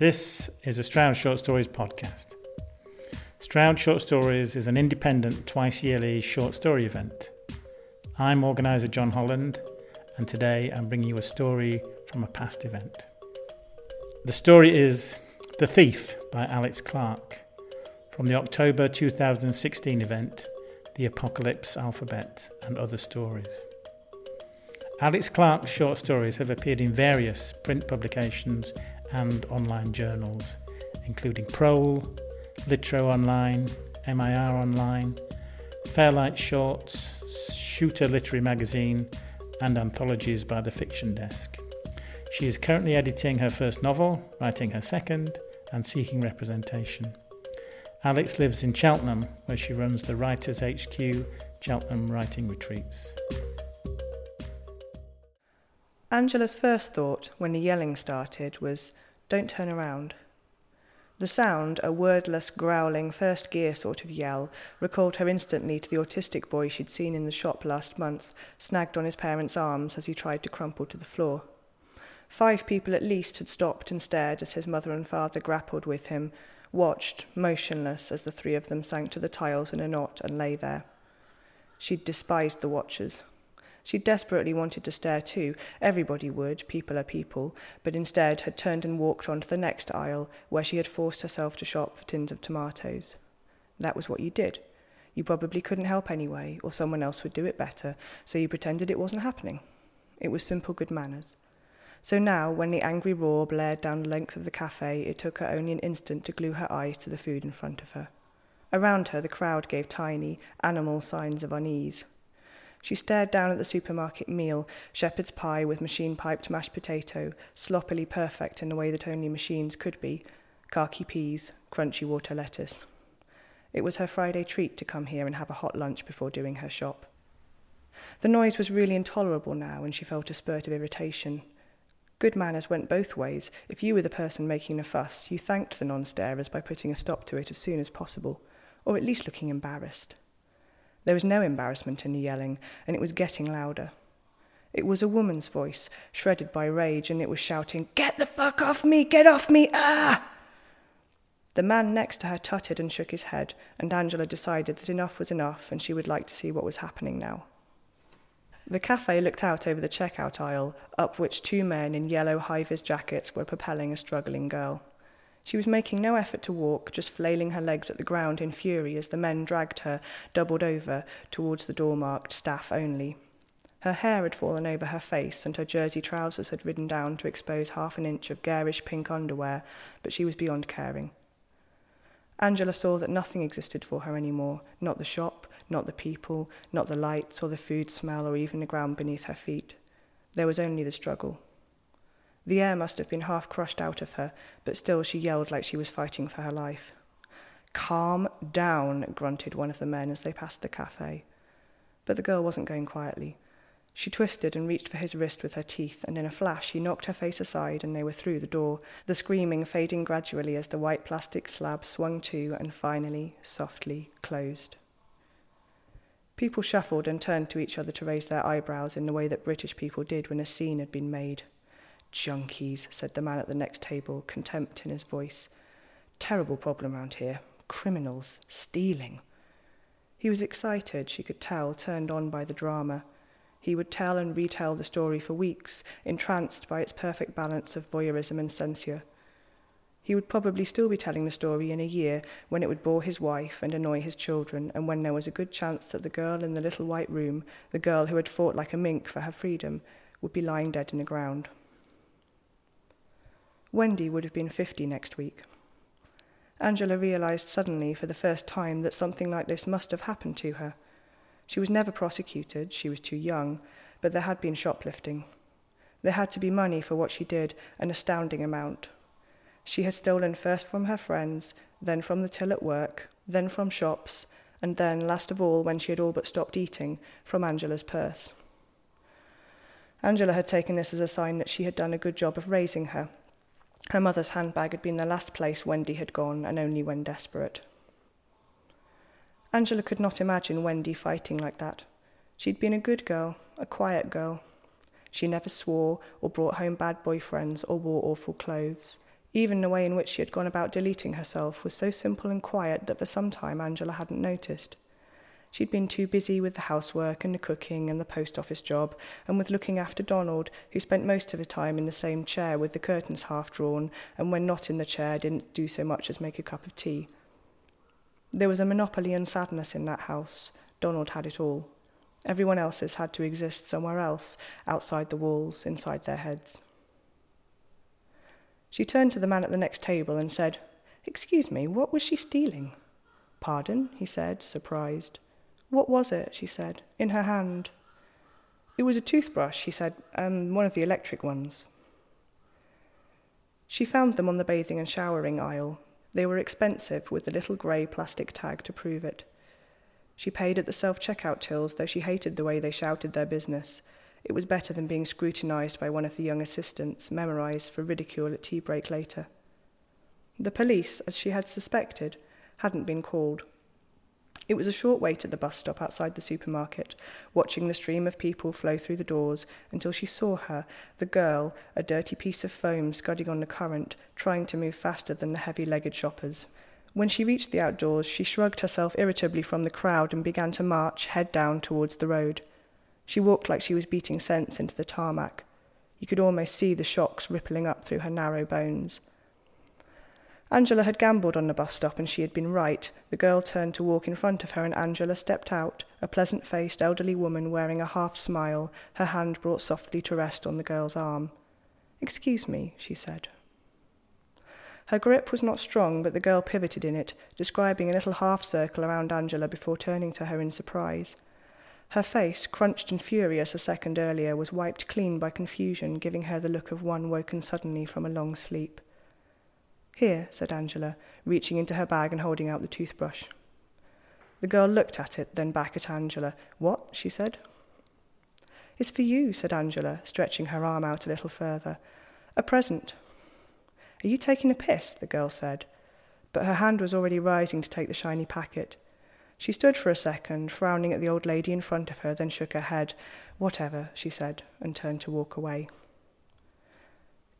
This is a Stroud Short Stories podcast. Stroud Short Stories is an independent, twice yearly short story event. I'm organiser John Holland, and today I'm bringing you a story from a past event. The story is The Thief by Alex Clark from the October 2016 event, The Apocalypse Alphabet and Other Stories. Alex Clark's short stories have appeared in various print publications and online journals, including Prole, Litro Online, MIR Online, Fairlight Shorts, Shooter Literary Magazine, and anthologies by the Fiction Desk. She is currently editing her first novel, writing her second, and seeking representation. Alex lives in Cheltenham, where she runs the Writers HQ Cheltenham Writing Retreats. Angela's first thought when the yelling started was, Don't turn around. The sound, a wordless, growling, first gear sort of yell, recalled her instantly to the autistic boy she'd seen in the shop last month, snagged on his parents' arms as he tried to crumple to the floor. Five people at least had stopped and stared as his mother and father grappled with him, watched, motionless, as the three of them sank to the tiles in a knot and lay there. She'd despised the watchers. She desperately wanted to stare too. Everybody would, people are people, but instead had turned and walked on to the next aisle, where she had forced herself to shop for tins of tomatoes. That was what you did. You probably couldn't help anyway, or someone else would do it better, so you pretended it wasn't happening. It was simple good manners. So now, when the angry roar blared down the length of the cafe, it took her only an instant to glue her eyes to the food in front of her. Around her, the crowd gave tiny, animal signs of unease. She stared down at the supermarket meal, shepherd's pie with machine piped mashed potato, sloppily perfect in the way that only machines could be, khaki peas, crunchy water lettuce. It was her Friday treat to come here and have a hot lunch before doing her shop. The noise was really intolerable now, and she felt a spurt of irritation. Good manners went both ways. If you were the person making the fuss, you thanked the non starers by putting a stop to it as soon as possible, or at least looking embarrassed. There was no embarrassment in the yelling, and it was getting louder. It was a woman's voice, shredded by rage, and it was shouting, Get the fuck off me! Get off me! Ah! The man next to her tutted and shook his head, and Angela decided that enough was enough and she would like to see what was happening now. The cafe looked out over the checkout aisle, up which two men in yellow high vis jackets were propelling a struggling girl. She was making no effort to walk, just flailing her legs at the ground in fury as the men dragged her, doubled over, towards the door marked staff only. Her hair had fallen over her face, and her jersey trousers had ridden down to expose half an inch of garish pink underwear, but she was beyond caring. Angela saw that nothing existed for her any more not the shop, not the people, not the lights or the food smell or even the ground beneath her feet. There was only the struggle. The air must have been half crushed out of her, but still she yelled like she was fighting for her life. Calm down, grunted one of the men as they passed the cafe. But the girl wasn't going quietly. She twisted and reached for his wrist with her teeth, and in a flash he knocked her face aside and they were through the door, the screaming fading gradually as the white plastic slab swung to and finally, softly, closed. People shuffled and turned to each other to raise their eyebrows in the way that British people did when a scene had been made. Junkies, said the man at the next table, contempt in his voice. Terrible problem round here. Criminals. Stealing. He was excited, she could tell, turned on by the drama. He would tell and retell the story for weeks, entranced by its perfect balance of voyeurism and censure. He would probably still be telling the story in a year when it would bore his wife and annoy his children, and when there was a good chance that the girl in the little white room, the girl who had fought like a mink for her freedom, would be lying dead in the ground. Wendy would have been 50 next week. Angela realized suddenly for the first time that something like this must have happened to her. She was never prosecuted, she was too young, but there had been shoplifting. There had to be money for what she did, an astounding amount. She had stolen first from her friends, then from the till at work, then from shops, and then, last of all, when she had all but stopped eating, from Angela's purse. Angela had taken this as a sign that she had done a good job of raising her, her mother's handbag had been the last place Wendy had gone, and only when desperate. Angela could not imagine Wendy fighting like that. She'd been a good girl, a quiet girl. She never swore or brought home bad boyfriends or wore awful clothes. Even the way in which she had gone about deleting herself was so simple and quiet that for some time Angela hadn't noticed. She'd been too busy with the housework and the cooking and the post office job, and with looking after Donald, who spent most of his time in the same chair with the curtains half drawn, and when not in the chair didn't do so much as make a cup of tea. There was a monopoly and sadness in that house. Donald had it all. Everyone else's had to exist somewhere else, outside the walls, inside their heads. She turned to the man at the next table and said, Excuse me, what was she stealing? Pardon, he said, surprised. What was it? she said, in her hand. It was a toothbrush, she said, um, one of the electric ones. She found them on the bathing and showering aisle. They were expensive, with the little grey plastic tag to prove it. She paid at the self checkout tills, though she hated the way they shouted their business. It was better than being scrutinized by one of the young assistants, memorized for ridicule at tea break later. The police, as she had suspected, hadn't been called. It was a short wait at the bus stop outside the supermarket, watching the stream of people flow through the doors until she saw her, the girl, a dirty piece of foam scudding on the current, trying to move faster than the heavy legged shoppers. When she reached the outdoors, she shrugged herself irritably from the crowd and began to march, head down, towards the road. She walked like she was beating sense into the tarmac. You could almost see the shocks rippling up through her narrow bones. Angela had gambled on the bus stop and she had been right. The girl turned to walk in front of her and Angela stepped out, a pleasant faced elderly woman wearing a half smile, her hand brought softly to rest on the girl's arm. Excuse me, she said. Her grip was not strong, but the girl pivoted in it, describing a little half circle around Angela before turning to her in surprise. Her face, crunched and furious a second earlier, was wiped clean by confusion, giving her the look of one woken suddenly from a long sleep. Here, said Angela, reaching into her bag and holding out the toothbrush. The girl looked at it, then back at Angela. What? she said. It's for you, said Angela, stretching her arm out a little further. A present. Are you taking a piss? the girl said. But her hand was already rising to take the shiny packet. She stood for a second, frowning at the old lady in front of her, then shook her head. Whatever, she said, and turned to walk away.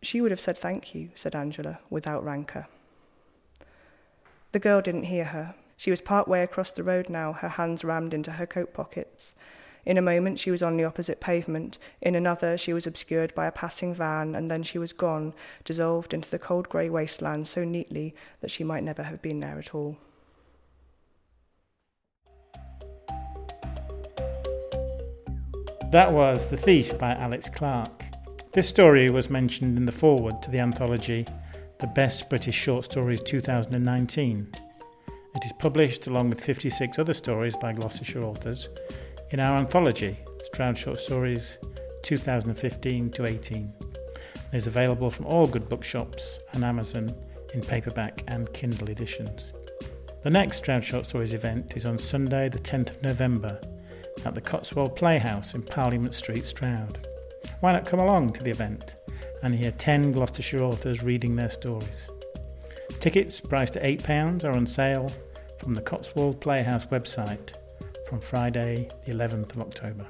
She would have said thank you, said Angela, without rancour. The girl didn't hear her. She was part way across the road now, her hands rammed into her coat pockets. In a moment she was on the opposite pavement, in another she was obscured by a passing van, and then she was gone, dissolved into the cold grey wasteland so neatly that she might never have been there at all. That was The Thief by Alex Clark. This story was mentioned in the foreword to the anthology The Best British Short Stories 2019. It is published along with 56 other stories by Gloucestershire authors in our anthology, Stroud Short Stories 2015 to 18. It is available from all good bookshops and Amazon in paperback and Kindle editions. The next Stroud Short Stories event is on Sunday, the 10th of November, at the Cotswold Playhouse in Parliament Street, Stroud why not come along to the event and hear 10 Gloucestershire authors reading their stories? Tickets, priced at £8, are on sale from the Cotswold Playhouse website from Friday, the 11th of October.